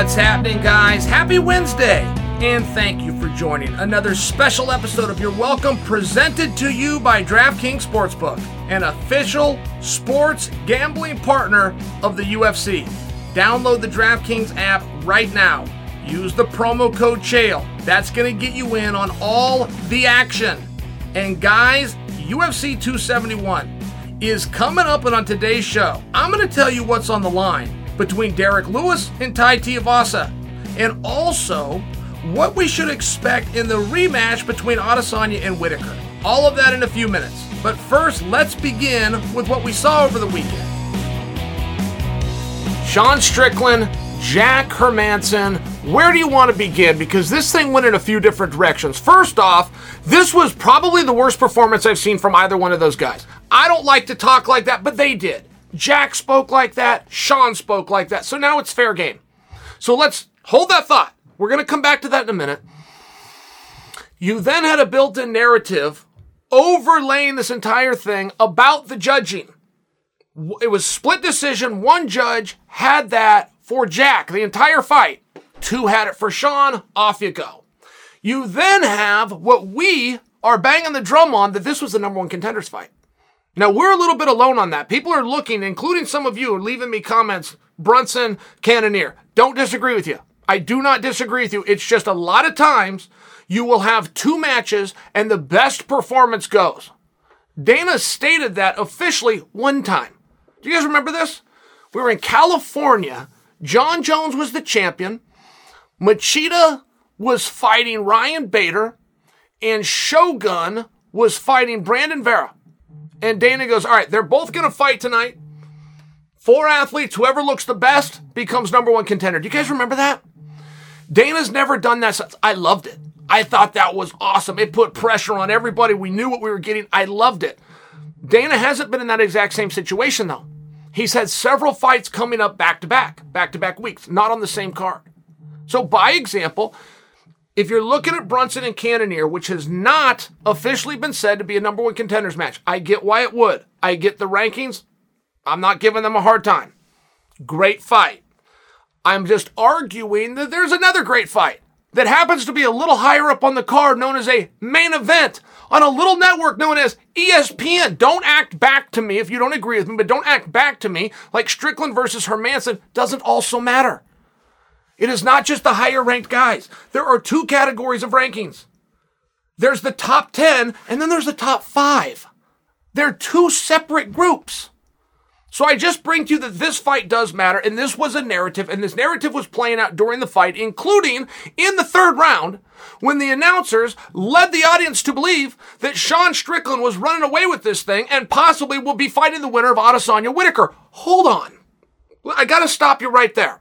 What's happening, guys? Happy Wednesday! And thank you for joining another special episode of You're Welcome presented to you by DraftKings Sportsbook, an official sports gambling partner of the UFC. Download the DraftKings app right now. Use the promo code CHAEL. That's going to get you in on all the action. And guys, UFC 271 is coming up and on today's show. I'm going to tell you what's on the line between Derrick Lewis and Tai Tuivasa, and also what we should expect in the rematch between Adesanya and Whittaker. All of that in a few minutes. But first, let's begin with what we saw over the weekend. Sean Strickland, Jack Hermansson, Where do you want to begin? Because this thing went in a few different directions. First off, this was probably the worst performance I've seen from either one of those guys. I don't like to talk like that, but they did. Jack spoke like that. Sean spoke like that. So now it's fair game. So let's hold that thought. We're going to come back to that in a minute. You then had a built in narrative overlaying this entire thing about the judging. It was split decision. One judge had that for Jack the entire fight. Two had it for Sean. Off you go. You then have what we are banging the drum on that this was the number one contenders fight. Now, we're a little bit alone on that. People are looking, including some of you, leaving me comments. Brunson, Cannonier. Don't disagree with you. I do not disagree with you. It's just a lot of times you will have two matches and the best performance goes. Dana stated that officially one time. Do you guys remember this? We were in California. Jon Jones was the champion. Machida was fighting Ryan Bader. And Shogun was fighting Brandon Vera. And Dana goes, All right, they're both going to fight tonight. Four athletes, whoever looks the best becomes number one contender. Do you guys remember that? Dana's never done that since. I loved it. I thought that was awesome. It put pressure on everybody. We knew what we were getting. I loved it. Dana hasn't been in that exact same situation, though. He's had several fights coming up back to back, back to back weeks, not on the same card. So, by example, if you're looking at Brunson and Cannonier, which has not officially been said to be a number one contenders match, I get why it would. I get the rankings. I'm not giving them a hard time. Great fight. I'm just arguing that there's another great fight that happens to be a little higher up on the card known as a main event on a little network known as ESPN. Don't act back to me if you don't agree with me, but don't act back to me like Strickland versus Hermansson doesn't also matter. It is not just the higher ranked guys. There are two categories of rankings. There's the top 10 and then there's the top five. They're two separate groups. So I just bring to you that this fight does matter, and this was a narrative, and this narrative was playing out during the fight, including in the third round, when the announcers led the audience to believe that Sean Strickland was running away with this thing and possibly will be fighting the winner of Adesanya Whittaker. Hold on. I gotta stop you right there.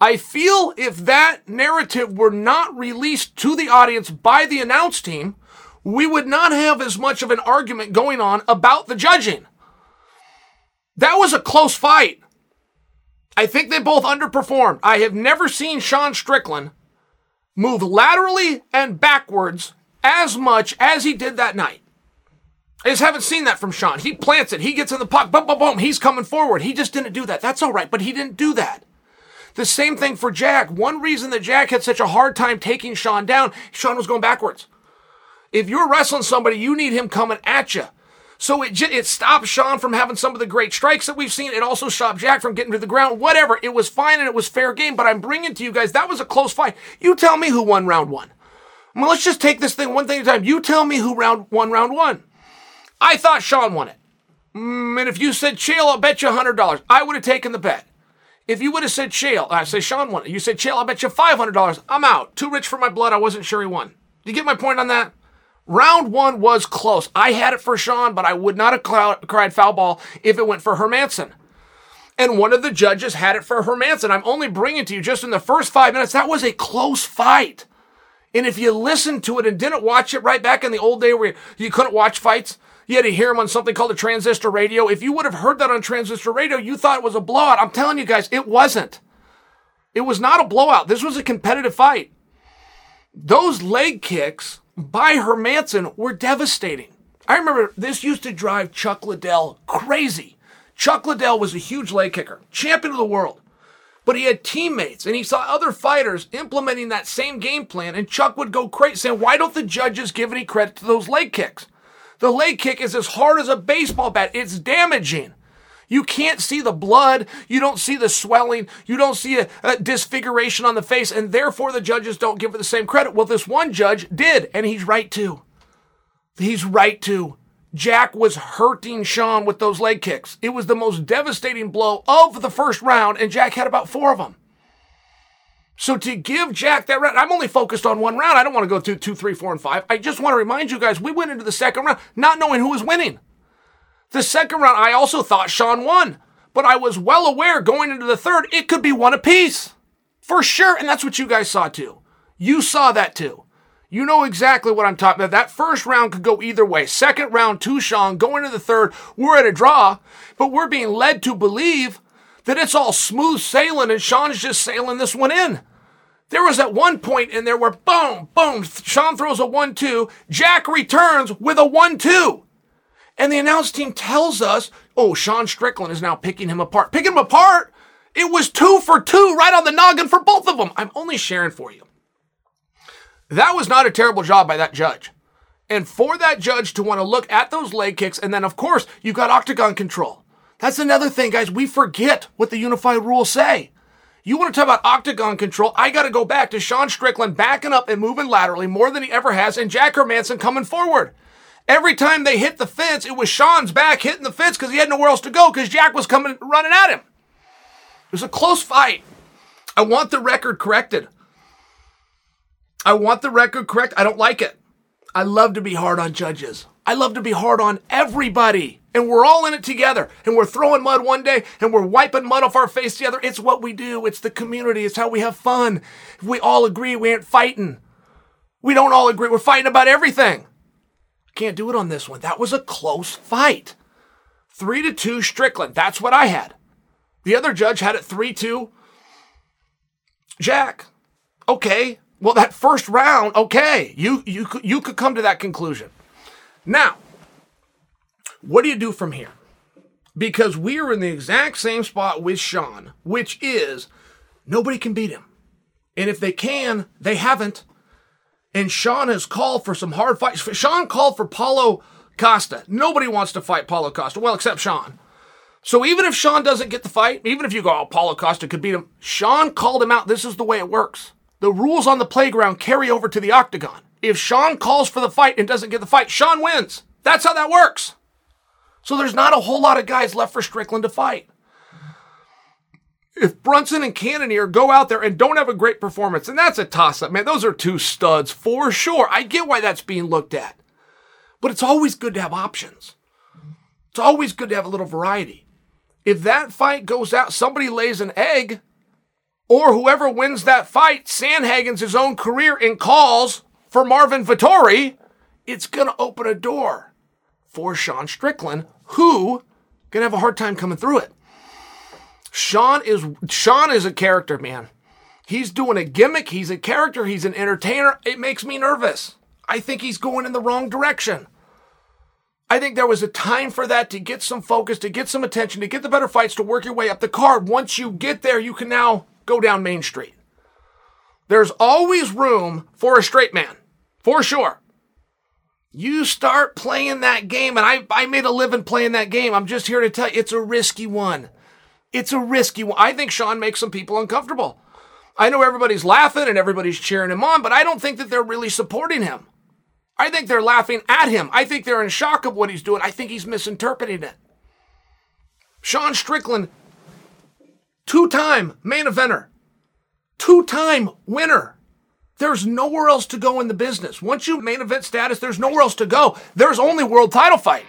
I feel if that narrative were not released to the audience by the announce team, we would not have as much of an argument going on about the judging. That was a close fight. I think they both underperformed. I have never seen Sean Strickland move laterally and backwards as much as he did that night. I just haven't seen that from Sean. He plants it. He gets in the puck. Boom, boom, boom. He's coming forward. He just didn't do that. That's all right, but he didn't do that. The same thing for Jack. One reason that Jack had such a hard time taking Sean down, Sean was going backwards. If you're wrestling somebody, you need him coming at you. So it it stopped Sean from having some of the great strikes that we've seen. It also stopped Jack from getting to the ground. Whatever. It was fine and it was fair game. But I'm bringing to you guys that was a close fight. You tell me who won round one. Well, let's just take this thing one thing at a time. You tell me who round won round one. I thought Sean won it. Mm, and if you said Chael, I'll bet you $100. I would have taken the bet. If you would have said Chael, I say Sean won. You said Chael, I'll bet you $500. I'm out. Too rich for my blood. I wasn't sure he won. Do You get my point on that? Round one was close. I had it for Sean, but I would not have cried foul ball if it went for Hermansson. And one of the judges had it for Hermansson. I'm only bringing to you just in the first five minutes. That was a close fight. And if you listened to it and didn't watch it right back in the old day where you couldn't watch fights, you had to hear him on something called a transistor radio. If you would have heard that on transistor radio, you thought it was a blowout. I'm telling you guys, it wasn't. It was not a blowout. This was a competitive fight. Those leg kicks by Hermansson were devastating. I remember this used to drive Chuck Liddell crazy. Chuck Liddell was a huge leg kicker, champion of the world. but he had teammates and he saw other fighters implementing that same game plan. And Chuck would go crazy saying, why don't the judges give any credit to those leg kicks? The leg kick is as hard as a baseball bat. It's damaging. You can't see the blood. You don't see the swelling. You don't see a, a, disfiguration on the face. And therefore, the judges don't give it the same credit. Well, this one judge did, and he's right too. He's right too. Jack was hurting Sean with those leg kicks. It was the most devastating blow of the first round, and Jack had about four of them. So to give Jack that round, I'm only focused on one round. I don't want to go through two, three, four, and five. I just want to remind you guys, we went into the second round not knowing who was winning. The second round, I also thought Sean won, but I was well aware going into the third, it could be one apiece. For sure. And that's what you guys saw too. You saw that too. You know exactly what I'm talking about. That first round could go either way. Second round to Sean, going to the third, we're at a draw, but we're being led to believe that it's all smooth sailing and Sean's just sailing this one in. There was at one point in there where boom, boom, Sean throws a one two, Jack returns with a one two. And the announce team tells us, oh, Sean Strickland is now picking him apart. Picking him apart? It was two for two right on the noggin for both of them. I'm only sharing for you. That was not a terrible job by that judge. And for that judge to want to look at those leg kicks, and then of course, you've got octagon control. That's another thing, guys. We forget what the unified rules say. You want to talk about octagon control? I got to go back to Sean Strickland backing up and moving laterally more than he ever has, and Jack Hermansson coming forward. Every time they hit the fence, it was Sean's back hitting the fence because he had nowhere else to go because Jack was coming running at him. It was a close fight. I want the record corrected. I want the record correct. I don't like it. I love to be hard on judges. I love to be hard on everybody. And we're all in it together. And we're throwing mud one day and we're wiping mud off our face the other. It's what we do. It's the community. It's how we have fun. If we all agree, we ain't fighting. We don't all agree. We're fighting about everything. Can't do it on this one. That was a close fight. Three to two Strickland. That's what I had. The other judge had it three two. Jack. Okay. Well, that first round, okay, you you you could come to that conclusion. Now, what do you do from here? Because we are in the exact same spot with Sean, which is nobody can beat him. And if they can, they haven't. And Sean has called for some hard fights. Sean called for Paulo Costa. Nobody wants to fight Paulo Costa, well, except Sean. So even if Sean doesn't get the fight, even if you go, oh, Paulo Costa could beat him, Sean called him out. This is the way it works. The rules on the playground carry over to the octagon. If Sean calls for the fight and doesn't get the fight, Sean wins. That's how that works. So there's not a whole lot of guys left for Strickland to fight. If Brunson and Cannonier go out there and don't have a great performance, and that's a toss up, man, those are two studs for sure. I get why that's being looked at. But it's always good to have options. It's always good to have a little variety. If that fight goes out, somebody lays an egg, or whoever wins that fight Sandhagen's his own career and calls for Marvin Vettori, it's going to open a door for Sean Strickland, who to have a hard time coming through it. Sean is Sean is a character, man. He's doing a gimmick, he's a character, he's an entertainer. It makes me nervous. I think he's going in the wrong direction. I think there was a time for that to get some focus, to get some attention, to get the better fights, to work your way up the card. Once you get there, you can now go down Main Street. There's always room for a straight man, for sure. You start playing that game, and I, I made a living playing that game. I'm just here to tell you it's a risky one. It's a risky one. I think Sean makes some people uncomfortable. I know everybody's laughing and everybody's cheering him on, but I don't think that they're really supporting him. I think they're laughing at him. I think they're in shock of what he's doing. I think he's misinterpreting it. Sean Strickland two time main eventer, two time winner. There's nowhere else to go in the business. Once you main event status, there's nowhere else to go. There's only world title fight.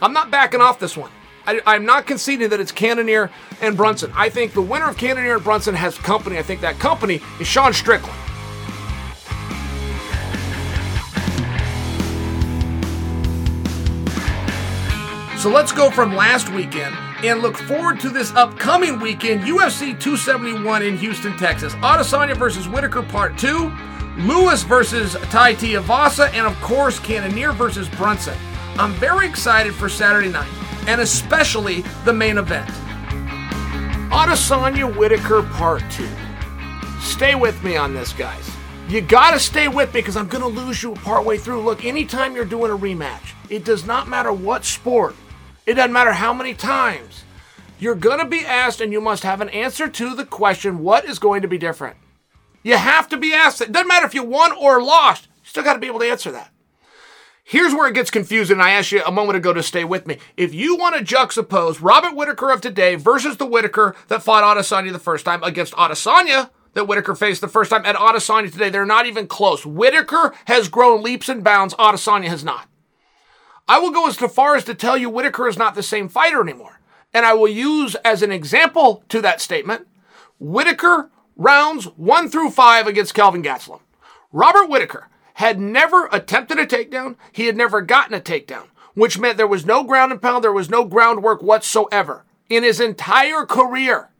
I'm not backing off this one. I, am not conceding that it's Cannonier and Brunson. I think the winner of Cannonier and Brunson has company. I think that company is Sean Strickland. So let's go from last weekend and look forward to this upcoming weekend UFC 271 in Houston, Texas. Adesanya versus Whittaker Part 2, Lewis versus Tai Tuivasa, and of course, Cannonier versus Brunson. I'm very excited for Saturday night, and especially the main event. Adesanya Whittaker Part 2. Stay with me on this, guys. You gotta stay with me because I'm gonna lose you partway through. Look, anytime you're doing a rematch, it does not matter what sport, it doesn't matter how many times. You're gonna be asked, and you must have an answer to the question what is going to be different? You have to be asked. It doesn't matter if you won or lost, you still gotta be able to answer that. Here's where it gets confusing. I asked you a moment ago to stay with me. If you want to juxtapose Robert Whittaker of today versus the Whittaker that fought Adesanya the first time against Adesanya that Whittaker faced the first time at Adesanya today, they're not even close. Whittaker has grown leaps and bounds. Adesanya has not. I will go as far as to tell you Whittaker is not the same fighter anymore. And I will use as an example to that statement Whittaker rounds one through five against Kelvin Gastelum. Robert Whittaker had never attempted a takedown. He had never gotten a takedown, which meant there was no ground and pound, there was no groundwork whatsoever in his entire career.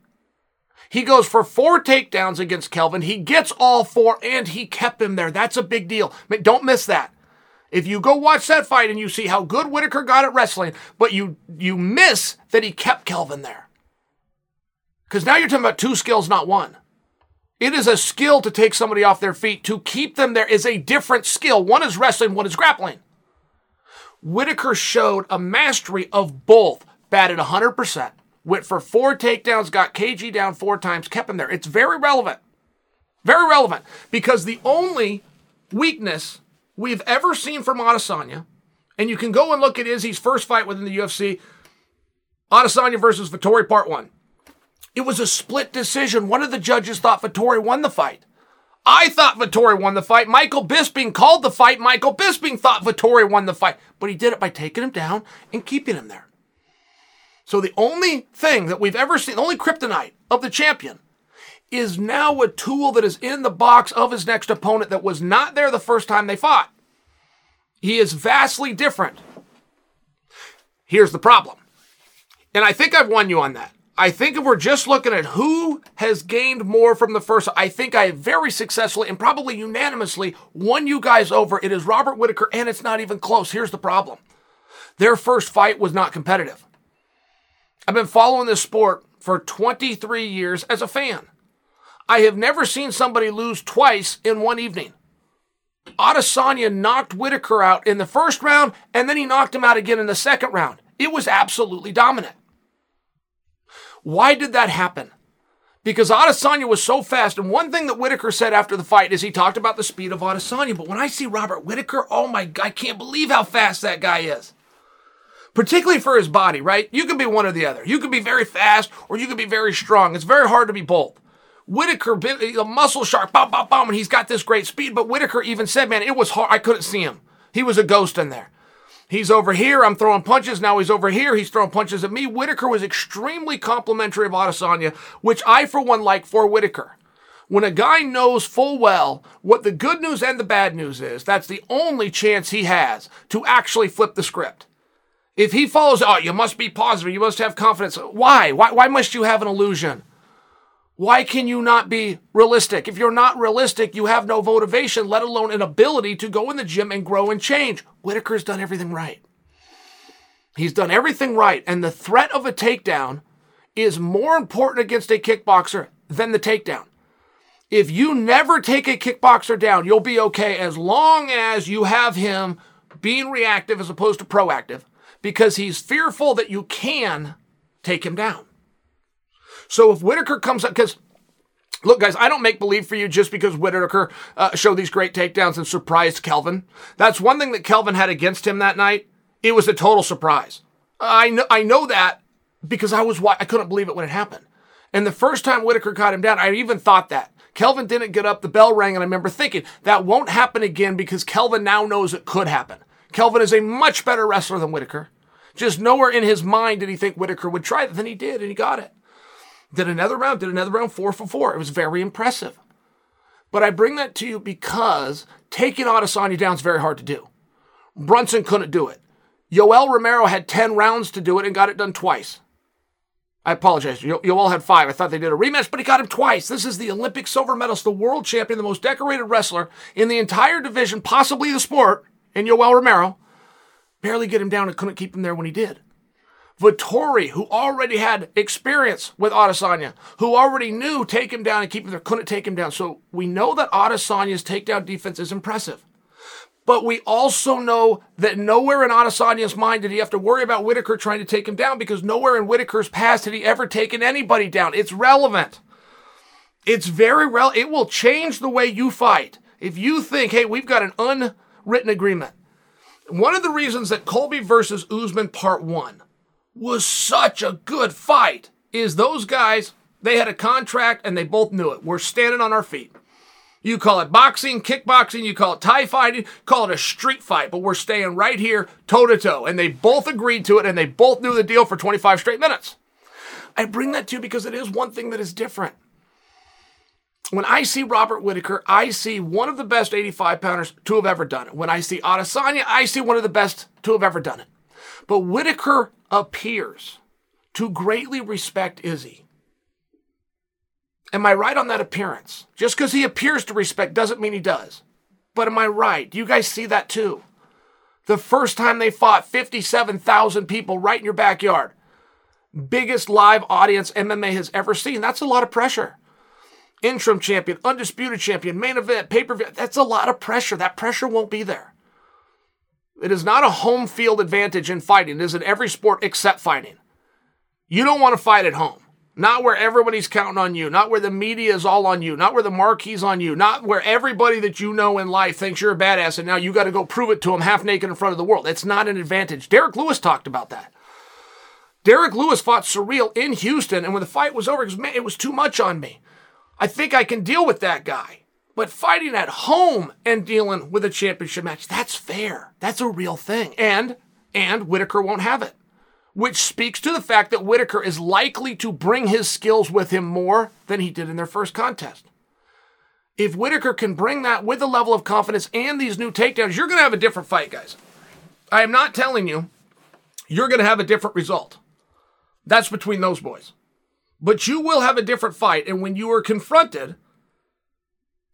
He goes for four takedowns against Kelvin. He gets all four and he kept him there. That's a big deal. Don't miss that. If you go watch that fight and you see how good Whittaker got at wrestling, but you you miss that he kept Kelvin there. Because now you're talking about two skills, not one. It is a skill to take somebody off their feet. To keep them there is a different skill. One is wrestling, one is grappling. Whittaker showed a mastery of both, batted 100%, went for four takedowns, got KG down four times, kept him there. It's very relevant. Very relevant because the only weakness we've ever seen from Adesanya, and you can go and look at Izzy's first fight within the UFC, Adesanya versus Vettori Part 1. It was a split decision. One of the judges thought Vettori won the fight. I thought Vettori won the fight. Michael Bisping called the fight. Michael Bisping thought Vettori won the fight, but he did it by taking him down and keeping him there. So the only thing that we've ever seen, the only kryptonite of the champion, is now a tool that is in the box of his next opponent that was not there the first time they fought. He is vastly different. Here's the problem. And I think I've won you on that. I think if we're just looking at who has gained more from the first, I think I very successfully and probably unanimously won you guys over. It is Robert Whittaker, and it's not even close. Here's the problem their first fight was not competitive. I've been following this sport for 23 years as a fan. I have never seen somebody lose twice in one evening. Adesanya knocked Whittaker out in the first round, and then he knocked him out again in the second round. It was absolutely dominant. Why did that happen? Because Adesanya was so fast. And one thing that Whittaker said after the fight is he talked about the speed of Adesanya. But when I see Robert Whittaker, oh my God, I can't believe how fast that guy is. Particularly for his body, right? You can be one or the other. You can be very fast or you can be very strong. It's very hard to be both. Whittaker, a muscle shark, bam, bam, bam, and he's got this great speed. But Whittaker even said, man, it was hard. I couldn't see him. He was a ghost in there. He's over here. I'm throwing punches. Now he's over here. He's throwing punches at me. Whittaker was extremely complimentary of Adesanya, which I, for one, like for Whittaker. When a guy knows full well what the good news and the bad news is, that's the only chance he has to actually flip the script. If he follows, oh, you must be positive, you must have confidence. Why? Why, why must you have an illusion? Why can you not be realistic? If you're not realistic, you have no motivation, let alone an ability to go in the gym and grow and change. Whittaker's done everything right. He's done everything right. And the threat of a takedown is more important against a kickboxer than the takedown. If you never take a kickboxer down, you'll be okay as long as you have him being reactive as opposed to proactive because he's fearful that you can take him down. So if Whittaker comes up, because Look, guys, I don't make believe for you just because Whittaker uh, showed these great takedowns and surprised Kelvin. That's one thing that Kelvin had against him that night. It was a total surprise. I know, I know that because I was I couldn't believe it when it happened. And the first time Whittaker caught him down, I even thought that. Kelvin didn't get up, the bell rang, and I remember thinking that won't happen again because Kelvin now knows it could happen. Kelvin is a much better wrestler than Whittaker. Just nowhere in his mind did he think Whittaker would try it, then he did, and he got it. Did another round, did another round, four for four. It was very impressive. But I bring that to you because taking Adesanya down is very hard to do. Brunson couldn't do it. Yoel Romero had 10 rounds to do it and got it done twice. I apologize. Yoel had five. I thought they did a rematch, but he got him twice. This is the Olympic silver medalist, the world champion, the most decorated wrestler in the entire division, possibly the sport, and Yoel Romero. Barely get him down and couldn't keep him there when he did. Vettori, who already had experience with Adesanya, who already knew take him down and keep him there, couldn't take him down. So we know that Adesanya's takedown defense is impressive. But we also know that nowhere in Adesanya's mind did he have to worry about Whittaker trying to take him down because nowhere in Whittaker's past had he ever taken anybody down. It's relevant. It's very real. It will change the way you fight. If you think, hey, we've got an unwritten agreement. One of the reasons that Colby versus Usman part one was such a good fight is those guys, they had a contract and they both knew it. We're standing on our feet. You call it boxing, kickboxing, you call it tie fighting, call it a street fight, but we're staying right here toe to toe. And they both agreed to it and they both knew the deal for 25 straight minutes. I bring that to you because it is one thing that is different. When I see Robert Whittaker, I see one of the best 85 pounders to have ever done it. When I see Adesanya, I see one of the best to have ever done it. But Whittaker appears to greatly respect Izzy. Am I right on that appearance? Just because he appears to respect doesn't mean he does. But am I right? Do you guys see that too? The first time they fought 57,000 people right in your backyard. Biggest live audience MMA has ever seen. That's a lot of pressure. Interim champion, undisputed champion, main event, pay per view. That's a lot of pressure. That pressure won't be there. It is not a home field advantage in fighting. It is in every sport except fighting. You don't want to fight at home. Not where everybody's counting on you, not where the media is all on you, not where the marquee's on you, not where everybody that you know in life thinks you're a badass and now you got to go prove it to them half naked in front of the world. It's not an advantage. Derrick Lewis talked about that. Derrick Lewis fought Ciryl in Houston, and when the fight was over, man, it was too much on me. I think I can deal with that guy. But fighting at home and dealing with a championship match, that's fair. That's a real thing. And and Whittaker won't have it which speaks to the fact that Whittaker is likely to bring his skills with him more than he did in their first contest. If Whittaker can bring that with a level of confidence and these new takedowns, you're going to have a different fight, guys. I am not telling you you're going to have a different result. That's between those boys. But you will have a different fight. And when you are confronted,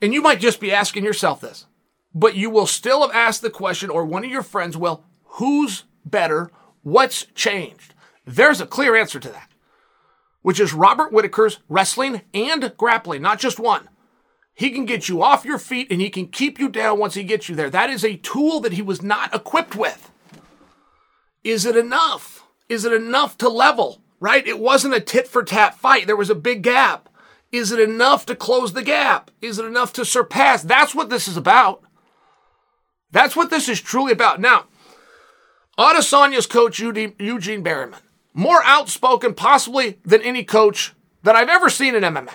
and you might just be asking yourself this, but you will still have asked the question, or one of your friends will, who's better? What's changed? There's a clear answer to that, which is Robert Whittaker's wrestling and grappling, not just one. He can get you off your feet and he can keep you down once he gets you there. That is a tool that he was not equipped with. Is it enough? Is it enough to level? Right? It wasn't a tit for tat fight. There was a big gap. Is it enough to close the gap? Is it enough to surpass? That's what this is about. That's what this is truly about. Now, Adesanya's coach, Eugene Bareman, more outspoken possibly than any coach that I've ever seen in MMA.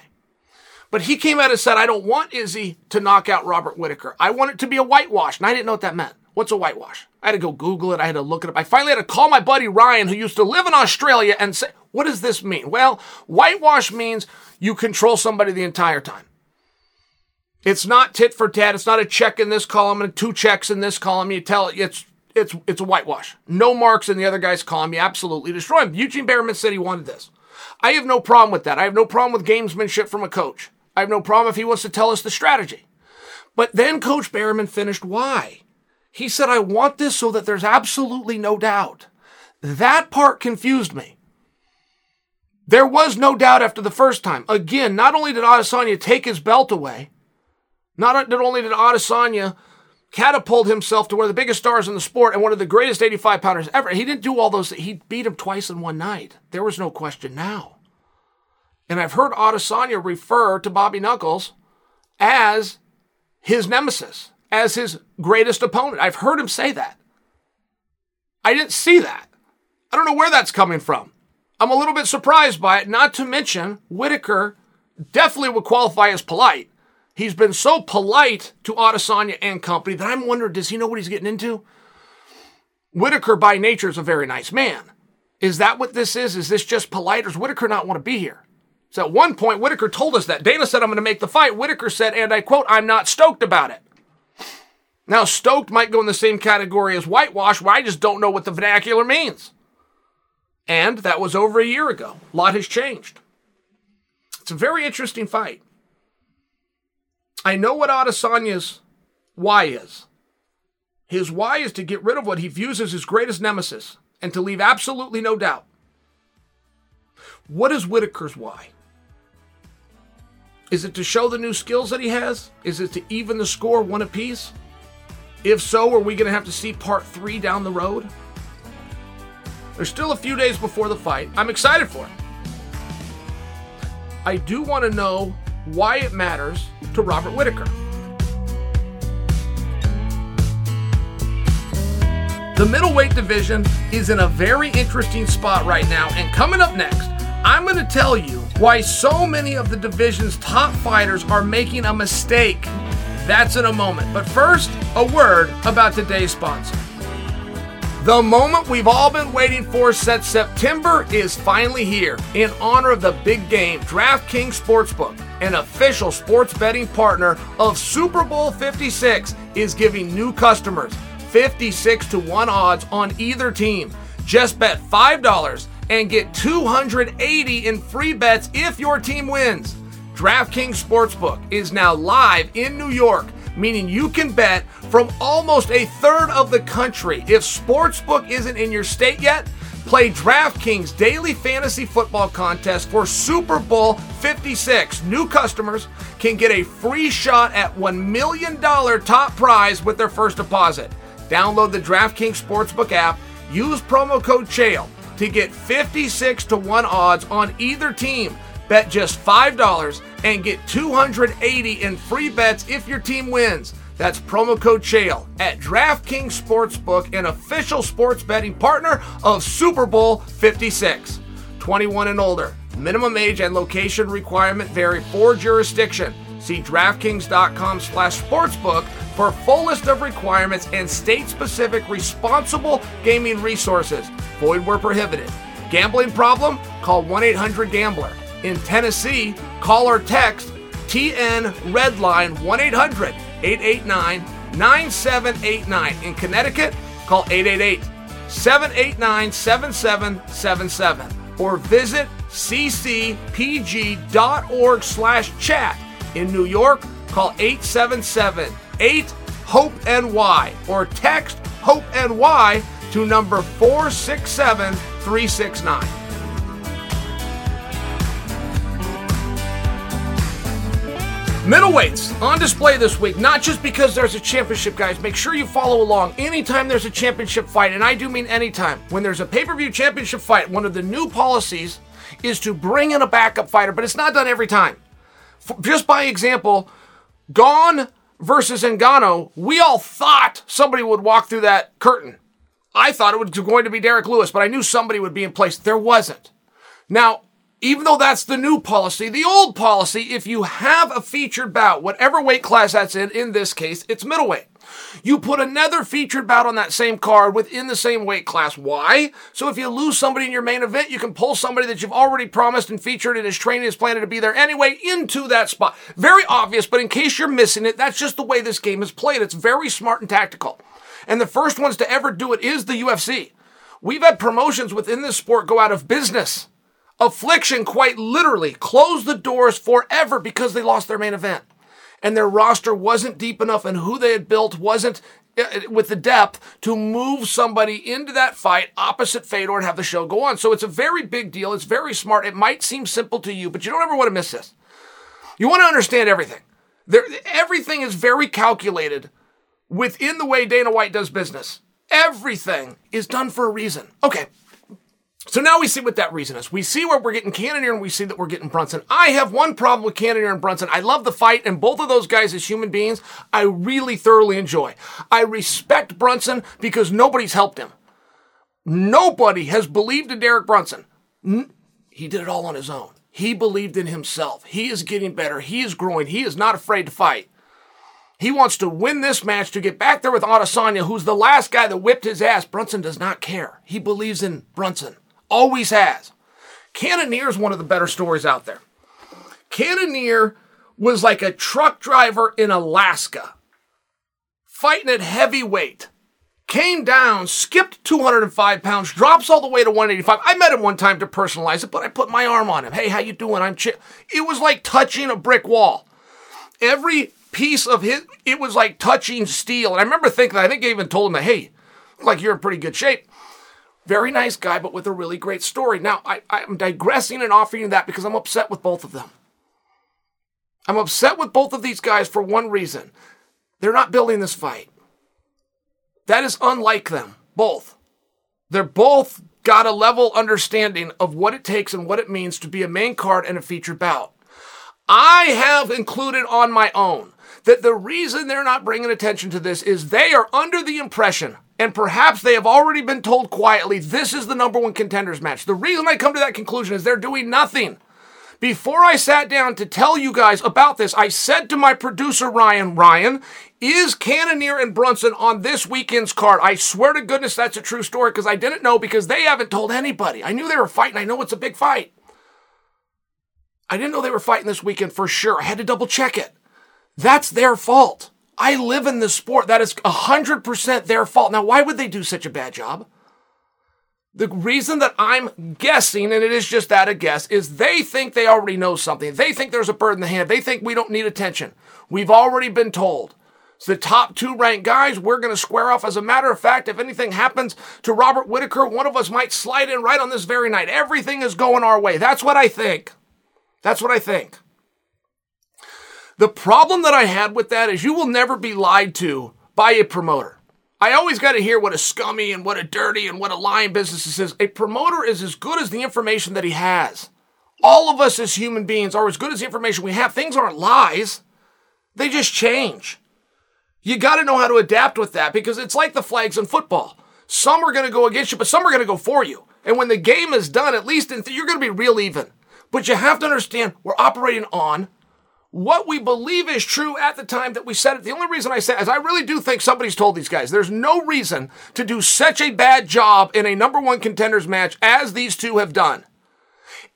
But he came out and said, I don't want Izzy to knock out Robert Whittaker. I want it to be a whitewash. And I didn't know what that meant. What's a whitewash? I had to go Google it. I had to look it up. I finally had to call my buddy Ryan, who used to live in Australia, and say, What does this mean? Well, whitewash means you control somebody the entire time. It's not tit for tat. It's not a check in this column and two checks in this column. You tell it, it's it's it's a whitewash. No marks in the other guy's column. You absolutely destroy him. Eugene Bareman said he wanted this. I have no problem with that. I have no problem with gamesmanship from a coach. I have no problem if he wants to tell us the strategy. But then Coach Bareman finished why. He said, I want this so that there's absolutely no doubt. That part confused me. There was no doubt after the first time. Again, not only did Adesanya take his belt away, not only did Adesanya catapult himself to one of the biggest stars in the sport and one of the greatest 85 pounders ever. He didn't do all those. He beat him twice in one night. There was no question now. And I've heard Adesanya refer to Bobby Knuckles as his nemesis, as his greatest opponent. I've heard him say that. I didn't see that. I don't know where that's coming from. I'm a little bit surprised by it, not to mention Whittaker definitely would qualify as polite. He's been so polite to Adesanya and company that I'm wondering, does he know what he's getting into? Whittaker by nature is a very nice man. Is that what this is? Is this just polite or does Whittaker not want to be here? So at one point, Whittaker told us that. Dana said, I'm going to make the fight. Whittaker said, and I quote, I'm not stoked about it. Now, stoked might go in the same category as whitewash, where I just don't know what the vernacular means. And that was over a year ago. A lot has changed. It's a very interesting fight. I know what Adesanya's why is. His why is to get rid of what he views as his greatest nemesis and to leave absolutely no doubt. What is Whittaker's why? Is it to show the new skills that he has? Is it to even the score one apiece? If so, are we going to have to see part three down the road? There's still a few days before the fight. I'm excited for it. I do want to know why it matters to Robert Whittaker. The middleweight division is in a very interesting spot right now, and coming up next, I'm going to tell you why so many of the division's top fighters are making a mistake. That's in a moment. But first, a word about today's sponsor. The moment we've all been waiting for since September is finally here. In honor of the big game, DraftKings Sportsbook, an official sports betting partner of Super Bowl 56, is giving new customers 56 to 1 odds on either team. Just bet $5 and get 280 in free bets if your team wins. DraftKings Sportsbook is now live in New York, meaning you can bet from almost a third of the country. If Sportsbook isn't in your state yet, play DraftKings Daily Fantasy Football Contest for Super Bowl 56. New customers can get a free shot at $1 million top prize with their first deposit. Download the DraftKings Sportsbook app, use promo code CHAEL to get 56 to 1 odds on either team. Bet just $5 and get 280 in free bets if your team wins. That's promo code CHAEL at DraftKings Sportsbook, an official sports betting partner of Super Bowl 56. 21 and older. Minimum age and location requirement vary for jurisdiction. See DraftKings.com slash sportsbook for full list of requirements and state-specific responsible gaming resources. Void where prohibited. Gambling problem? Call 1-800-GAMBLER. In Tennessee, call or text TN Redline 1-800-889-9789. In Connecticut, call 888-789-7777 or visit ccpg.org slash chat. In New York, call 877 8 HOPE NY or text HOPE NY to number 467 Middleweights on display this week, not just because there's a championship, guys. Make sure you follow along anytime there's a championship fight, and I do mean anytime. When there's a pay per view championship fight, one of the new policies is to bring in a backup fighter, but it's not done every time just by example, Gane versus Ngannou, we all thought somebody would walk through that curtain. I thought it was going to be Derrick Lewis, but I knew somebody would be in place. There wasn't. Now, even though that's the new policy, the old policy, if you have a featured bout, whatever weight class that's in, in this case, it's middleweight. You put another featured bout on that same card within the same weight class. Why? So if you lose somebody in your main event, you can pull somebody that you've already promised and featured and his training is planning to be there anyway into that spot. Very obvious, but in case you're missing it, that's just the way this game is played. It's very smart and tactical. And the first ones to ever do it is the UFC. We've had promotions within this sport go out of business. Affliction quite literally closed the doors forever because they lost their main event and their roster wasn't deep enough and who they had built wasn't uh, with the depth to move somebody into that fight opposite Fedor and have the show go on. So it's a very big deal. It's very smart. It might seem simple to you, but you don't ever want to miss this. You want to understand everything. There, everything is very calculated within the way Dana White does business. Everything is done for a reason. Okay, so now we see what that reason is. We see where we're getting Cannonier and we see that we're getting Brunson. I have one problem with Cannonier and Brunson. I love the fight and both of those guys as human beings, I really thoroughly enjoy. I respect Brunson because nobody's helped him. Nobody has believed in Derek Brunson. He did it all on his own. He believed in himself. He is getting better. He is growing. He is not afraid to fight. He wants to win this match to get back there with Adesanya, who's the last guy that whipped his ass. Brunson does not care. He believes in Brunson. Always has. Cannonier is one of the better stories out there. Cannonier was like a truck driver in Alaska, fighting at heavyweight. Came down, skipped 205 pounds, drops all the way to 185. I met him one time to personalize it, but I put my arm on him. Hey, how you doing? I'm chill. It was like touching a brick wall. Every piece of his, it was like touching steel. And I remember thinking, I think I even told him that, hey, like you're in pretty good shape Very nice guy, but with a really great story. Now, I, I'm digressing and offering that because I'm upset with both of them. I'm upset with both of these guys for one reason. They're not building this fight. That is unlike them, both. They're both got a level understanding of what it takes and what it means to be a main card and a featured bout. I have included on my own that the reason they're not bringing attention to this is they are under the impression, and perhaps they have already been told quietly, this is the number one contenders match. The reason I come to that conclusion is they're doing nothing. Before I sat down to tell you guys about this, I said to my producer, Ryan, Ryan, is Cannonier and Brunson on this weekend's card? I swear to goodness that's a true story because I didn't know because they haven't told anybody. I knew they were fighting. I know it's a big fight. I didn't know they were fighting this weekend for sure. I had to double check it. That's their fault. I live in this sport. That is 100% their fault. Now, why would they do such a bad job? The reason that I'm guessing, and it is just that a guess, is they think they already know something. They think there's a bird in the hand. They think we don't need attention. We've already been told. It's the top two ranked guys. We're going to square off. As a matter of fact, if anything happens to Robert Whittaker, one of us might slide in right on this very night. Everything is going our way. That's what I think. That's what I think. The problem that I had with that is you will never be lied to by a promoter. I always got to hear what a scummy and what a dirty and what a lying business is. A promoter is as good as the information that he has. All of us as human beings are as good as the information we have. Things aren't lies, they just change. You got to know how to adapt with that because it's like the flags in football. Some are going to go against you, but some are going to go for you. And when the game is done, at least th- you're going to be real even. But you have to understand we're operating on what we believe is true at the time that we said it. The only reason I say is I really do think somebody's told these guys there's no reason to do such a bad job in a number one contenders match as these two have done.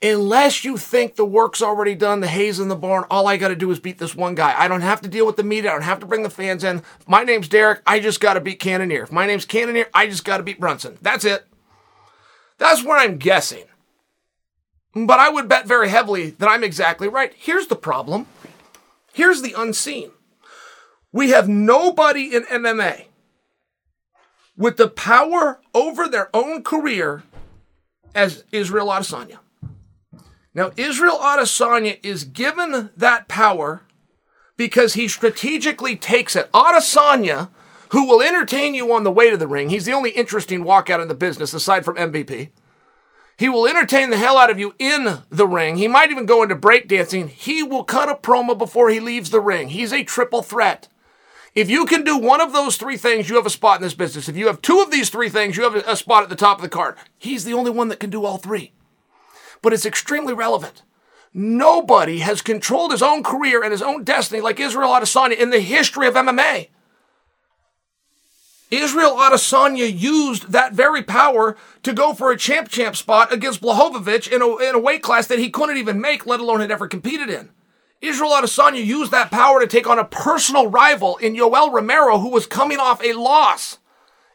Unless you think the work's already done, the hay's in the barn, all I got to do is beat this one guy. I don't have to deal with the media. I don't have to bring the fans in. My name's Derek. I just got to beat Cannonier. If my name's Cannonier, I just got to beat Brunson. That's it. That's where I'm guessing. But I would bet very heavily that I'm exactly right. Here's the problem. Here's the unseen. We have nobody in MMA with the power over their own career as Israel Adesanya. Now, Israel Adesanya is given that power because he strategically takes it. Adesanya, who will entertain you on the way to the ring, he's the only interesting walkout in the business aside from MVP. He will entertain the hell out of you in the ring. He might even go into breakdancing. He will cut a promo before he leaves the ring. He's a triple threat. If you can do one of those three things, you have a spot in this business. If you have two of these three things, you have a spot at the top of the card. He's the only one that can do all three. But it's extremely relevant. Nobody has controlled his own career and his own destiny like Israel Adesanya in the history of MMA. Israel Adesanya used that very power to go for a champ champ spot against Blachowicz in a, in a weight class that he couldn't even make, let alone had ever competed in. Israel Adesanya used that power to take on a personal rival in Yoel Romero, who was coming off a loss.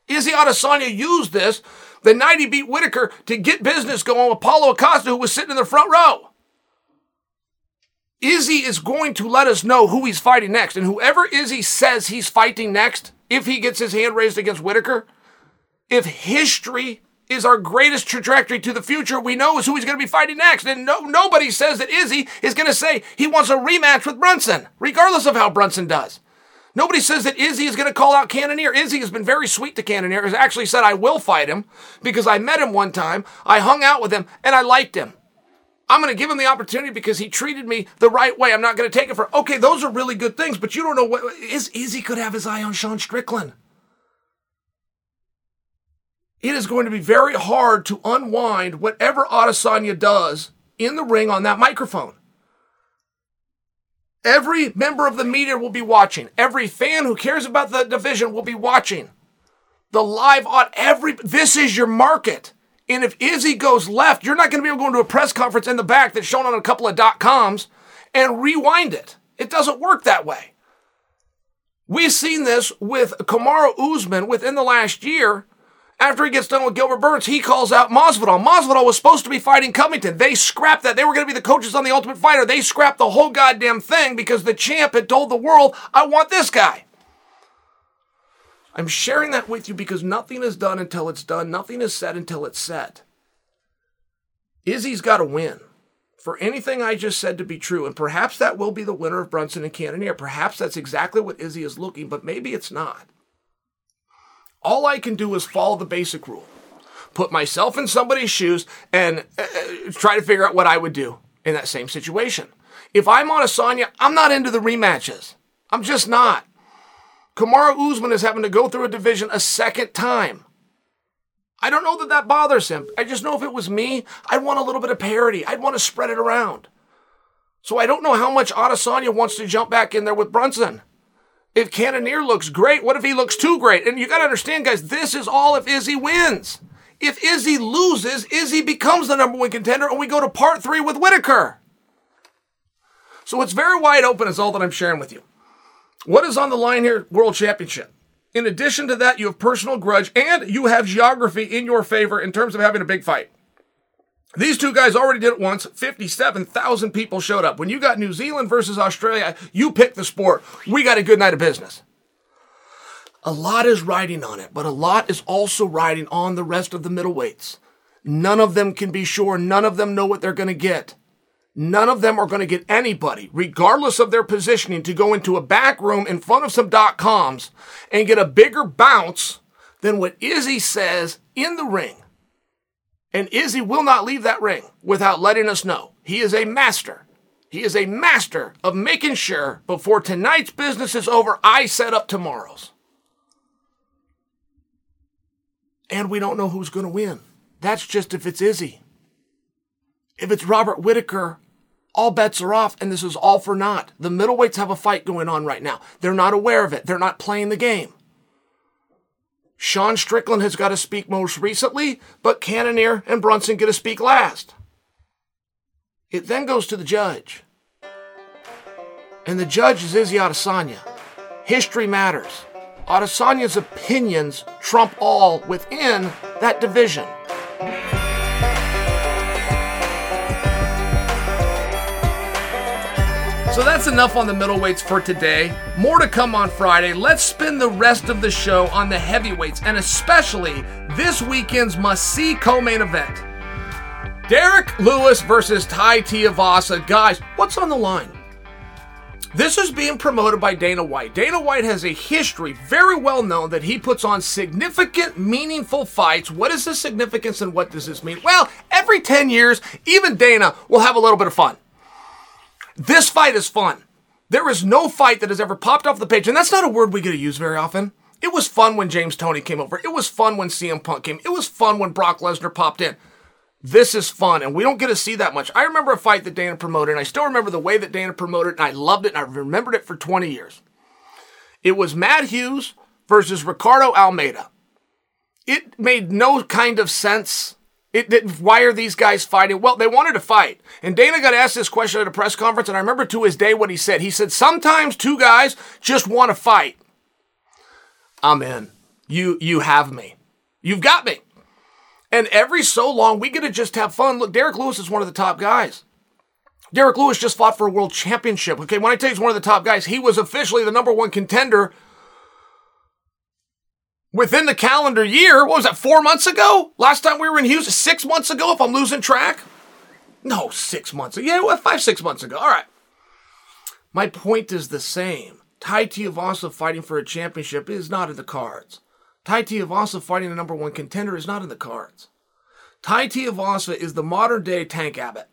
Izzy Adesanya used this the night he beat Whittaker to get business going with Paulo Acosta, who was sitting in the front row. Izzy is going to let us know who he's fighting next. And whoever Izzy says he's fighting next, if he gets his hand raised against Whittaker, if history is our greatest trajectory to the future, we know is who he's going to be fighting next. And no, nobody says that Izzy is going to say he wants a rematch with Brunson, regardless of how Brunson does. Nobody says that Izzy is going to call out Cannonier. Izzy has been very sweet to Cannonier, Has actually said, I will fight him because I met him one time, I hung out with him, and I liked him. I'm going to give him the opportunity because he treated me the right way. I'm not going to take it for, okay, those are really good things, but you don't know what, is, Izzy could have his eye on Sean Strickland. It is going to be very hard to unwind whatever Adesanya does in the ring on that microphone. Every member of the media will be watching. Every fan who cares about the division will be watching. The live on every, this is your market. And if Izzy goes left, you're not going to be able to go into a press conference in the back that's shown on a couple of dot coms and rewind it. It doesn't work that way. We've seen this with Kamaru Usman within the last year. After he gets done with Gilbert Burns, he calls out Masvidal. Masvidal was supposed to be fighting Covington. They scrapped that. They were going to be the coaches on The Ultimate Fighter. They scrapped the whole goddamn thing because the champ had told the world, I want this guy. I'm sharing that with you because nothing is done until it's done, nothing is said until it's said. Izzy's got to win for anything I just said to be true, and perhaps that will be the winner of Brunson and Cannonier. Perhaps that's exactly what Izzy is looking, but maybe it's not. All I can do is follow the basic rule put myself in somebody's shoes and uh, uh, try to figure out what I would do in that same situation. If I'm on Adesanya, I'm not into the rematches. I'm just not. Kamaru Usman is having to go through a division a second time. I don't know that that bothers him. I just know if it was me, I'd want a little bit of parity. I'd want to spread it around. So I don't know how much Adesanya wants to jump back in there with Brunson. If Cannonier looks great, what if he looks too great? And you got to understand, guys, this is all if Izzy wins. If Izzy loses, Izzy becomes the number one contender, and we go to part three with Whittaker. So it's very wide open, is all that I'm sharing with you. What is on the line here? World Championship. In addition to that, you have personal grudge and you have geography in your favor in terms of having a big fight. These two guys already did it once. 57,000 people showed up. When you got New Zealand versus Australia, you picked the sport. We got a good night of business. A lot is riding on it, but a lot is also riding on the rest of the middleweights. None of them can be sure. None of them know what they're going to get. None of them are going to get anybody, regardless of their positioning, to go into a back room in front of some dot coms and get a bigger bounce than what Izzy says in the ring. And Izzy will not leave that ring without letting us know. He is a master. He is a master of making sure before tonight's business is over, I set up tomorrow's. And we don't know who's going to win. That's just if it's Izzy. If it's Robert Whittaker, all bets are off, and this is all for naught. The middleweights have a fight going on right now. They're not aware of it. They're not playing the game. Sean Strickland has got to speak most recently, but Cannonier and Brunson get to speak last. It then goes to the judge. And the judge is Izzy Adesanya. History matters. Adesanya's opinions trump all within that division. So that's enough on the middleweights for today. More to come on Friday. Let's spend the rest of the show on the heavyweights and especially this weekend's must see co main event. Derrick Lewis versus Tai Tuivasa. Guys, what's on the line? This is being promoted by Dana White. Dana White has a history, very well known, that he puts on significant, meaningful fights. What is the significance and what does this mean? Well, every 10 years, even Dana will have a little bit of fun. This fight is fun. There is no fight that has ever popped off the page, and that's not a word we get to use very often. It was fun when James Toney came over. It was fun when CM Punk came. It was fun when Brock Lesnar popped in. This is fun, and we don't get to see that much. I remember a fight that Dana promoted, and I still remember the way that Dana promoted it, and I loved it, and I remembered it for 20 years. It was Matt Hughes versus Ricardo Almeida. It made no kind of sense it, it, why are these guys fighting? Well, they wanted to fight. And Dana got asked this question at a press conference, and I remember to his day what he said. He said, Sometimes two guys just want to fight. I'm in. You, you have me. You've got me. And every so long, we get to just have fun. Look, Derrick Lewis is one of the top guys. Derrick Lewis just fought for a world championship. Okay, when I tell you he's one of the top guys, he was officially the number one contender within the calendar year. What was that, four months ago? Last time we were in Houston, six months ago, if I'm losing track? No, six months. Yeah, well, five, six months ago. All right. My point is the same. Tai Tuivasa fighting for a championship is not in the cards. Tai Tuivasa fighting the number one contender is not in the cards. Tai Tuivasa is the modern day Tank Abbott.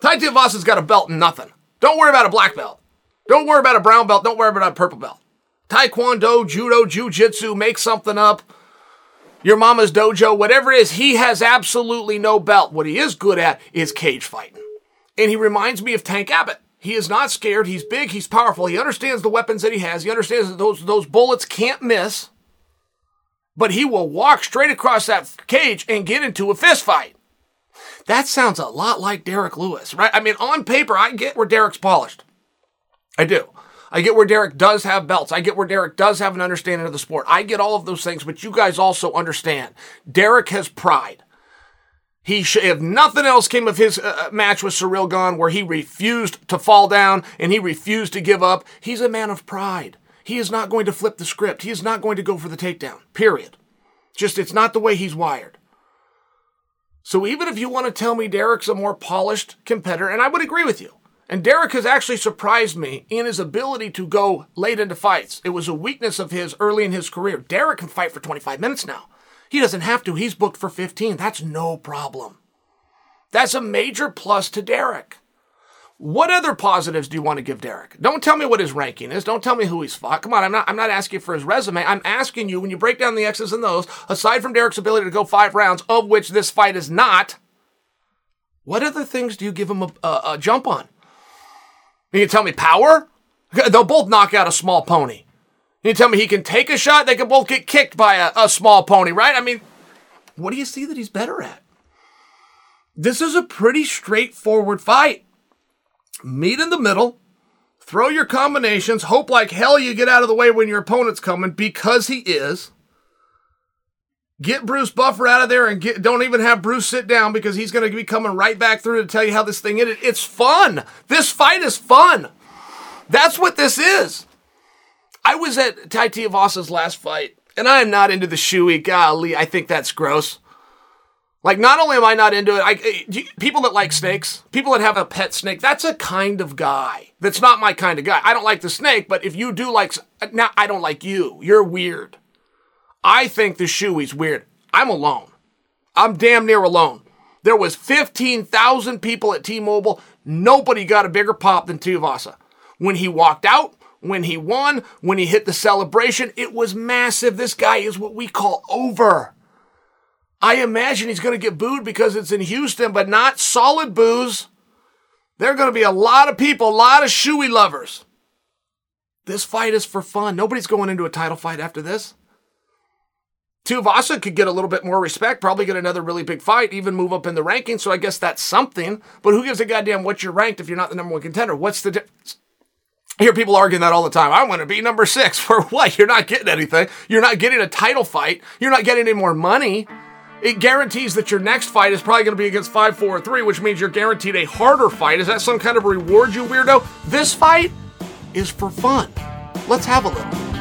Tai Tuivasa's got a belt and nothing. Don't worry about a black belt. Don't worry about a brown belt. Don't worry about a purple belt. Taekwondo, Judo, Jiu-Jitsu, make something up. Your mama's dojo, whatever it is, he has absolutely no belt. What he is good at is cage fighting. And he reminds me of Tank Abbott. He is not scared. He's big. He's powerful. He understands the weapons that he has. He understands that those, those bullets can't miss. But he will walk straight across that cage and get into a fist fight. That sounds a lot like Derrick Lewis, right? I mean, on paper, I get where Derrick's polished. I do. I get where Derrick does have belts. I get where Derrick does have an understanding of the sport. I get all of those things, but you guys also understand. Derrick has pride. He sh- if nothing else came of his uh, uh, match with Ciryl Gane, where he refused to fall down and he refused to give up, he's a man of pride. He is not going to flip the script. He is not going to go for the takedown. Period. Just it's not the way he's wired. So even if you want to tell me Derrick's a more polished competitor, and I would agree with you, and Derrick has actually surprised me in his ability to go late into fights. It was a weakness of his early in his career. Derrick can fight for 25 minutes now. He doesn't have to. He's booked for 15. That's no problem. That's a major plus to Derrick. What other positives do you want to give Derrick? Don't tell me what his ranking is. Don't tell me who he's fought. Come on, I'm not I'm not asking for his resume. I'm asking you when you break down the X's and those, aside from Derrick's ability to go 5 rounds, of which this fight is not, what other things do you give him a, a, a jump on? You can tell me power? They'll both knock out a small pony. You tell me he can take a shot? They can both get kicked by a, a small pony, right? I mean, what do you see that he's better at? This is a pretty straightforward fight. Meet in the middle, throw your combinations, hope like hell you get out of the way when your opponent's coming because he is. Get Bruce Buffer out of there and get, don't even have Bruce sit down because he's going to be coming right back through to tell you how this thing is. It's fun. This fight is fun. That's what this is. I was at Tai Tuivasa's last fight, and I am not into the shoey. Golly, I think that's gross. Like, not only am I not into it, I, eh, people that like snakes, people that have a pet snake, that's a kind of guy. That's not my kind of guy. I don't like the snake, but if you do like, now I don't like you. You're weird. I think the shoey's weird. I'm alone. I'm damn near alone. There was 15,000 people at T-Mobile. Nobody got a bigger pop than Tuivasa. When he walked out, when he won, when he hit the celebration, it was massive. This guy is what we call over. I imagine he's going to get booed because it's in Houston, but not solid boos. There are going to be a lot of people, a lot of shoey lovers. This fight is for fun. Nobody's going into a title fight after this. Tuivasa could get a little bit more respect, probably get another really big fight, even move up in the rankings. So I guess that's something. But who gives a goddamn what you're ranked if you're not the number one contender? What's the difference? I hear people arguing that all the time. I want to be number six. For what? You're not getting anything. You're not getting a title fight. You're not getting any more money. It guarantees that your next fight is probably going to be against 5, 4, or 3, which means you're guaranteed a harder fight. Is that some kind of reward, you weirdo? This fight is for fun. Let's have a little.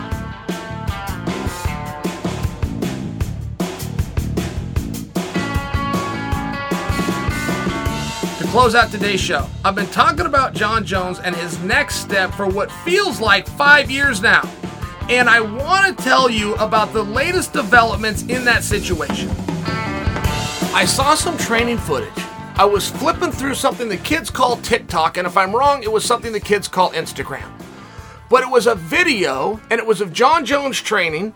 Close out today's show, I've been talking about Jon Jones and his next step for what feels like five years now. And I want to tell you about the latest developments in that situation. I saw some training footage. I was flipping through something the kids call TikTok, and if I'm wrong, it was something the kids call Instagram. But it was a video, and it was of Jon Jones training,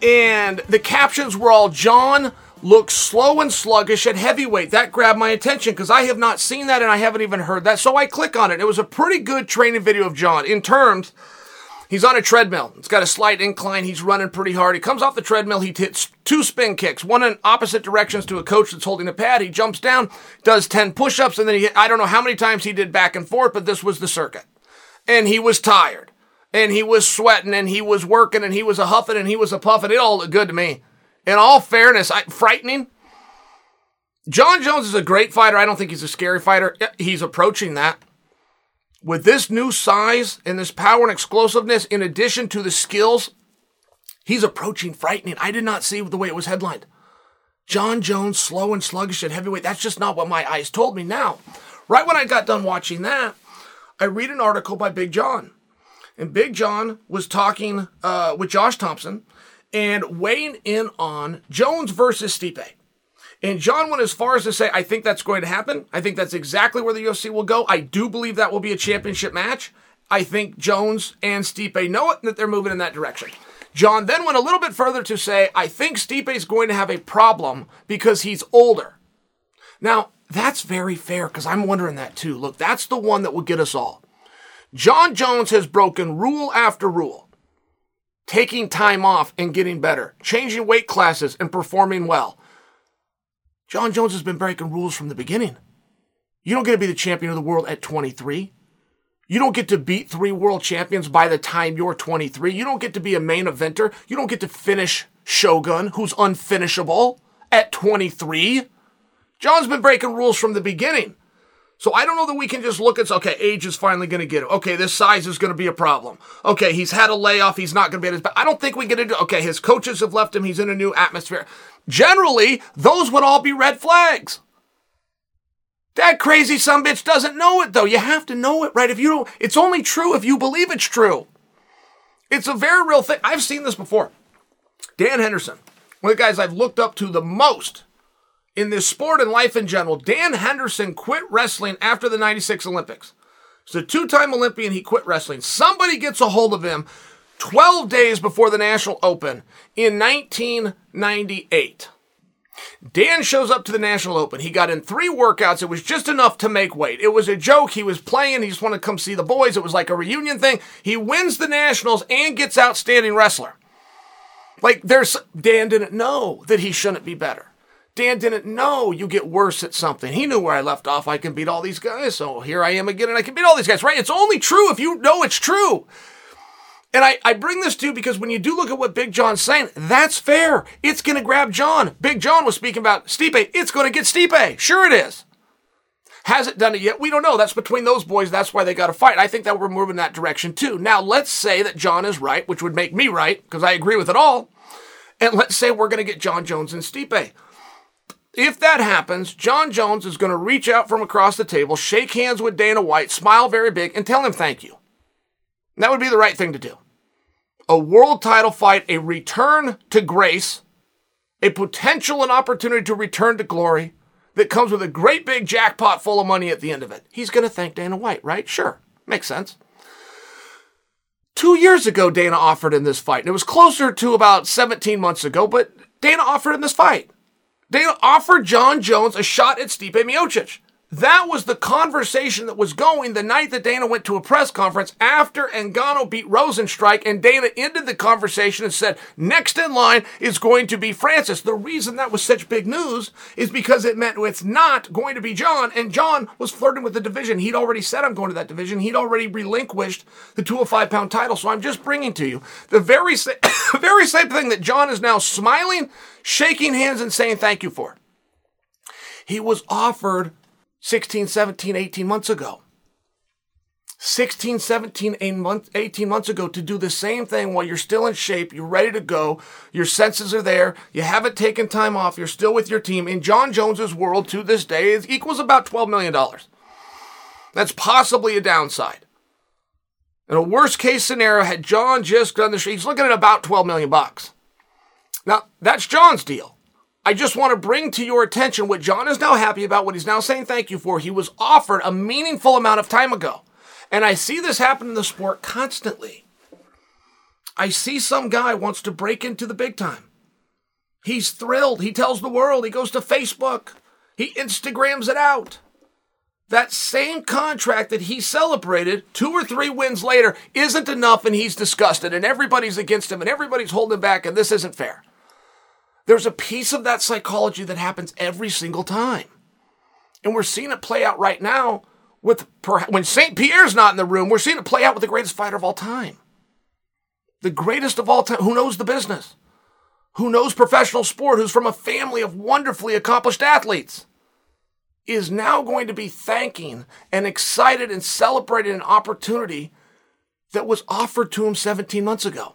and the captions were all Jon looks slow and sluggish at heavyweight. That grabbed my attention because I have not seen that and I haven't even heard that. So I click on it. It was a pretty good training video of Jon in terms. He's on a treadmill. It's got a slight incline. He's running pretty hard. He comes off the treadmill. He hits two spin kicks, one in opposite directions to a coach that's holding a pad. He jumps down, does 10 push ups, and then he, I don't know how many times he did back and forth, but this was the circuit. And he was tired, and he was sweating, and he was working, and he was a huffing, and he was a puffing. It all looked good to me in all fairness, I, frightening. Jon Jones is a great fighter. I don't think he's a scary fighter. He's approaching that. With this new size and this power and explosiveness, in addition to the skills, he's approaching frightening. I did not see the way it was headlined. Jon Jones, slow and sluggish at heavyweight. That's just not what my eyes told me. Now, right when I got done watching that, I read an article by Big John. And Big John was talking uh, with Josh Thompson and weighing in on Jones versus Stipe. And John went as far as to say, I think that's going to happen. I think that's exactly where the UFC will go. I do believe that will be a championship match. I think Jones and Stipe know it and that they're moving in that direction. John then went a little bit further to say, I think Stipe is going to have a problem because he's older. Now, that's very fair because I'm wondering that too. Look, that's the one that will get us all. Jon Jones has broken rule after rule taking time off and getting better, changing weight classes and performing well. Jon Jones has been breaking rules from the beginning. You don't get to be the champion of the world at 23. You don't get to beat three world champions by the time you're 23. You don't get to be a main eventer. You don't get to finish Shogun, who's unfinishable, at 23. Jon's been breaking rules from the beginning. So I don't know that we can just look at, okay, age is finally going to get him. Okay, this size is going to be a problem. Okay, he's had a layoff. He's not going to be at his best. I don't think we get into, okay, his coaches have left him. He's in a new atmosphere. Generally, those would all be red flags. That crazy some bitch doesn't know it though. You have to know it, right? If you don't, it's only true if you believe it's true. It's a very real thing. I've seen this before. Dan Henderson, one of the guys I've looked up to the most in this sport and life in general. Dan Henderson quit wrestling after the 96 Olympics. He's a two time Olympian. He quit wrestling. Somebody gets a hold of him 12 days before the National Open in 1998. Dan shows up to the National Open. He got in three workouts. It was just enough to make weight. It was a joke. He was playing. He just wanted to come see the boys. It was like a reunion thing. He wins the Nationals and gets outstanding wrestler. Like there's Dan didn't know that he shouldn't be better. Dan didn't know you get worse at something. He knew where I left off. I can beat all these guys. So here I am again and I can beat all these guys, right? It's only true if you know it's true. And I, I bring this to you because when you do look at what Big John's saying, that's fair. It's going to grab John. Big John was speaking about Stipe. It's going to get Stipe. Sure it is. Has it done it yet? We don't know. That's between those boys. That's why they got to fight. I think that we're moving that direction too. Now, let's say that John is right, which would make me right because I agree with it all. And let's say we're going to get Jon Jones and Stipe. If that happens, Jon Jones is going to reach out from across the table, shake hands with Dana White, smile very big, and tell him thank you. That would be the right thing to do. A world title fight, a return to grace, a potential and opportunity to return to glory that comes with a great big jackpot full of money at the end of it. He's going to thank Dana White, right? Sure. Makes sense. Two years ago, Dana offered in this fight, and it was closer to about 17 months ago, but Dana offered in this fight. They offered Jon Jones a shot at Stipe Miocic. That was the conversation that was going the night that Dana went to a press conference after Ngannou beat Rozenstruik, and Dana ended the conversation and said, next in line is going to be Francis. The reason that was such big news is because it meant it's not going to be Jon, and Jon was flirting with the division. He'd already said, I'm going to that division. He'd already relinquished the 205 pound title. So I'm just bringing to you the very, sa- very same thing that Jon is now smiling, shaking hands, and saying thank you for. He was offered 16, 17, 18 months ago. 16, 17, 18 months ago to do the same thing while you're still in shape, you're ready to go, your senses are there, you haven't taken time off, you're still with your team. In Jon Jones's world to this day, it equals about $12 million. That's possibly a downside. In a worst case scenario, had Jon just done the he's looking at about 12 million bucks. Now, that's Jon's deal. I just want to bring to your attention what Jon is now happy about, what he's now saying thank you for. He was offered a meaningful amount of time ago. And I see this happen in the sport constantly. I see some guy wants to break into the big time. He's thrilled. He tells the world. He goes to Facebook. He Instagrams it out. That same contract that he celebrated two or three wins later isn't enough and he's disgusted and everybody's against him and everybody's holding back and this isn't fair. There's a piece of that psychology that happens every single time. And we're seeing it play out right now with when St. Pierre's not in the room, we're seeing it play out with the greatest fighter of all time. The greatest of all time, who knows the business, who knows professional sport, who's from a family of wonderfully accomplished athletes, is now going to be thanking and excited and celebrating an opportunity that was offered to him 17 months ago.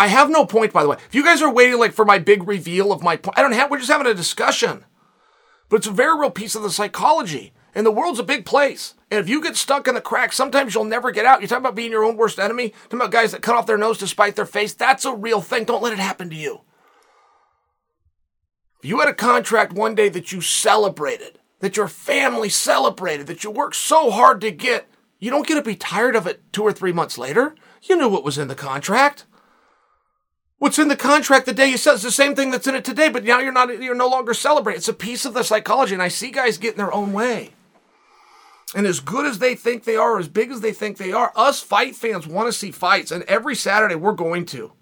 I have no point, by the way. If you guys are waiting like for my big reveal of my point, I don't have. We're just having a discussion. But it's a very real piece of the psychology. And the world's a big place. And if you get stuck in the cracks, sometimes you'll never get out. You're talking about being your own worst enemy. Talking about guys that cut off their nose to spite their face. That's a real thing. Don't let it happen to you. If you had a contract one day that you celebrated, that your family celebrated, that you worked so hard to get, you don't get to be tired of it two or three months later. You knew what was in the contract. What's in the contract the day you sell it's the same thing that's in it today, but now you're not you're no longer celebrating. It's a piece of the psychology, and I see guys get in their own way. And as good as they think they are, as big as they think they are, us fight fans want to see fights, and every Saturday we're going to.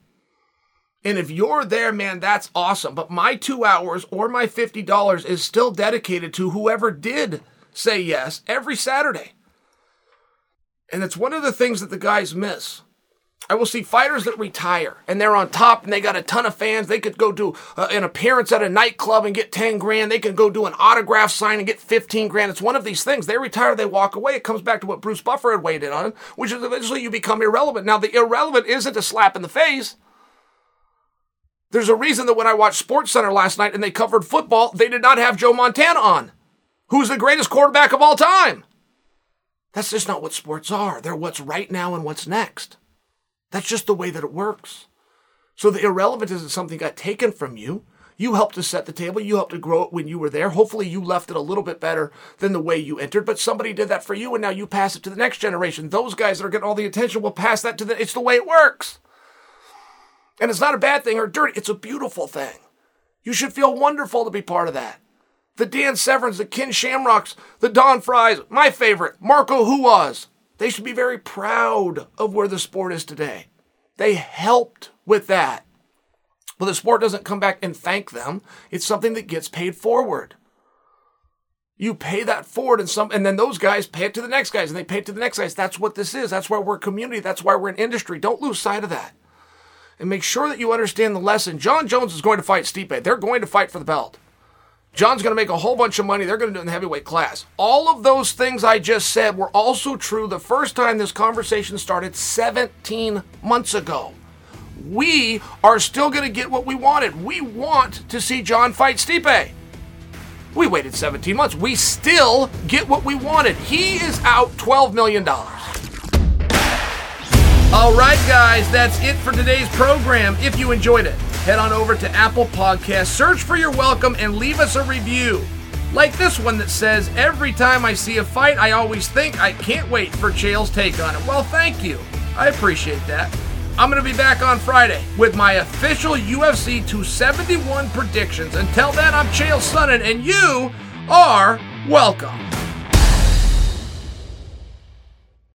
And if you're there, man, that's awesome. But my two hours or my $50 is still dedicated to whoever did say yes every Saturday. And it's one of the things that the guys miss I will see fighters that retire and they're on top and they got a ton of fans. They could go do uh, an appearance at a nightclub and get 10 grand. They can go do an autograph sign and get 15 grand. It's one of these things. They retire, they walk away. It comes back to what Bruce Buffer had weighed in on, which is eventually you become irrelevant. Now, the irrelevant isn't a slap in the face. There's a reason that when I watched Sports Center last night and they covered football, they did not have Joe Montana on, who's the greatest quarterback of all time. That's just not what sports are. They're what's right now and what's next. That's just the way that it works. So the irrelevant isn't something got taken from you. You helped to set the table. You helped to grow it when you were there. Hopefully, you left it a little bit better than the way you entered, but somebody did that for you, and now you pass it to the next generation. Those guys that are getting all the attention will pass that to the. It's the way it works. And it's not a bad thing or dirty, it's a beautiful thing. You should feel wonderful to be part of that. The Dan Severns, the Ken Shamrocks, the Don Fryes, my favorite, Marco Ruas, they should be very proud of where the sport is today. They helped with that. But the sport doesn't come back and thank them. It's something that gets paid forward. You pay that forward and some and then those guys pay it to the next guys and they pay it to the next guys. That's what this is. That's why we're a community. That's why we're an industry. Don't lose sight of that. And make sure that you understand the lesson. Jon Jones is going to fight Stipe. They're going to fight for the belt. Jon's going to make a whole bunch of money. They're going to do it in the heavyweight class. All of those things I just said were also true the first time this conversation started 17 months ago. We are still going to get what we wanted. We want to see Jon fight Stipe. We waited 17 months. We still get what we wanted. He is out $12 million. All right, guys, that's it for today's program. If you enjoyed it, head on over to Apple Podcasts, search for You're Welcome, and leave us a review. Like this one that says, Every time I see a fight, I always think I can't wait for Chael's take on it. Well, thank you. I appreciate that. I'm going to be back on Friday with my official UFC 271 predictions. Until then, I'm Chael Sonnen, and you are welcome.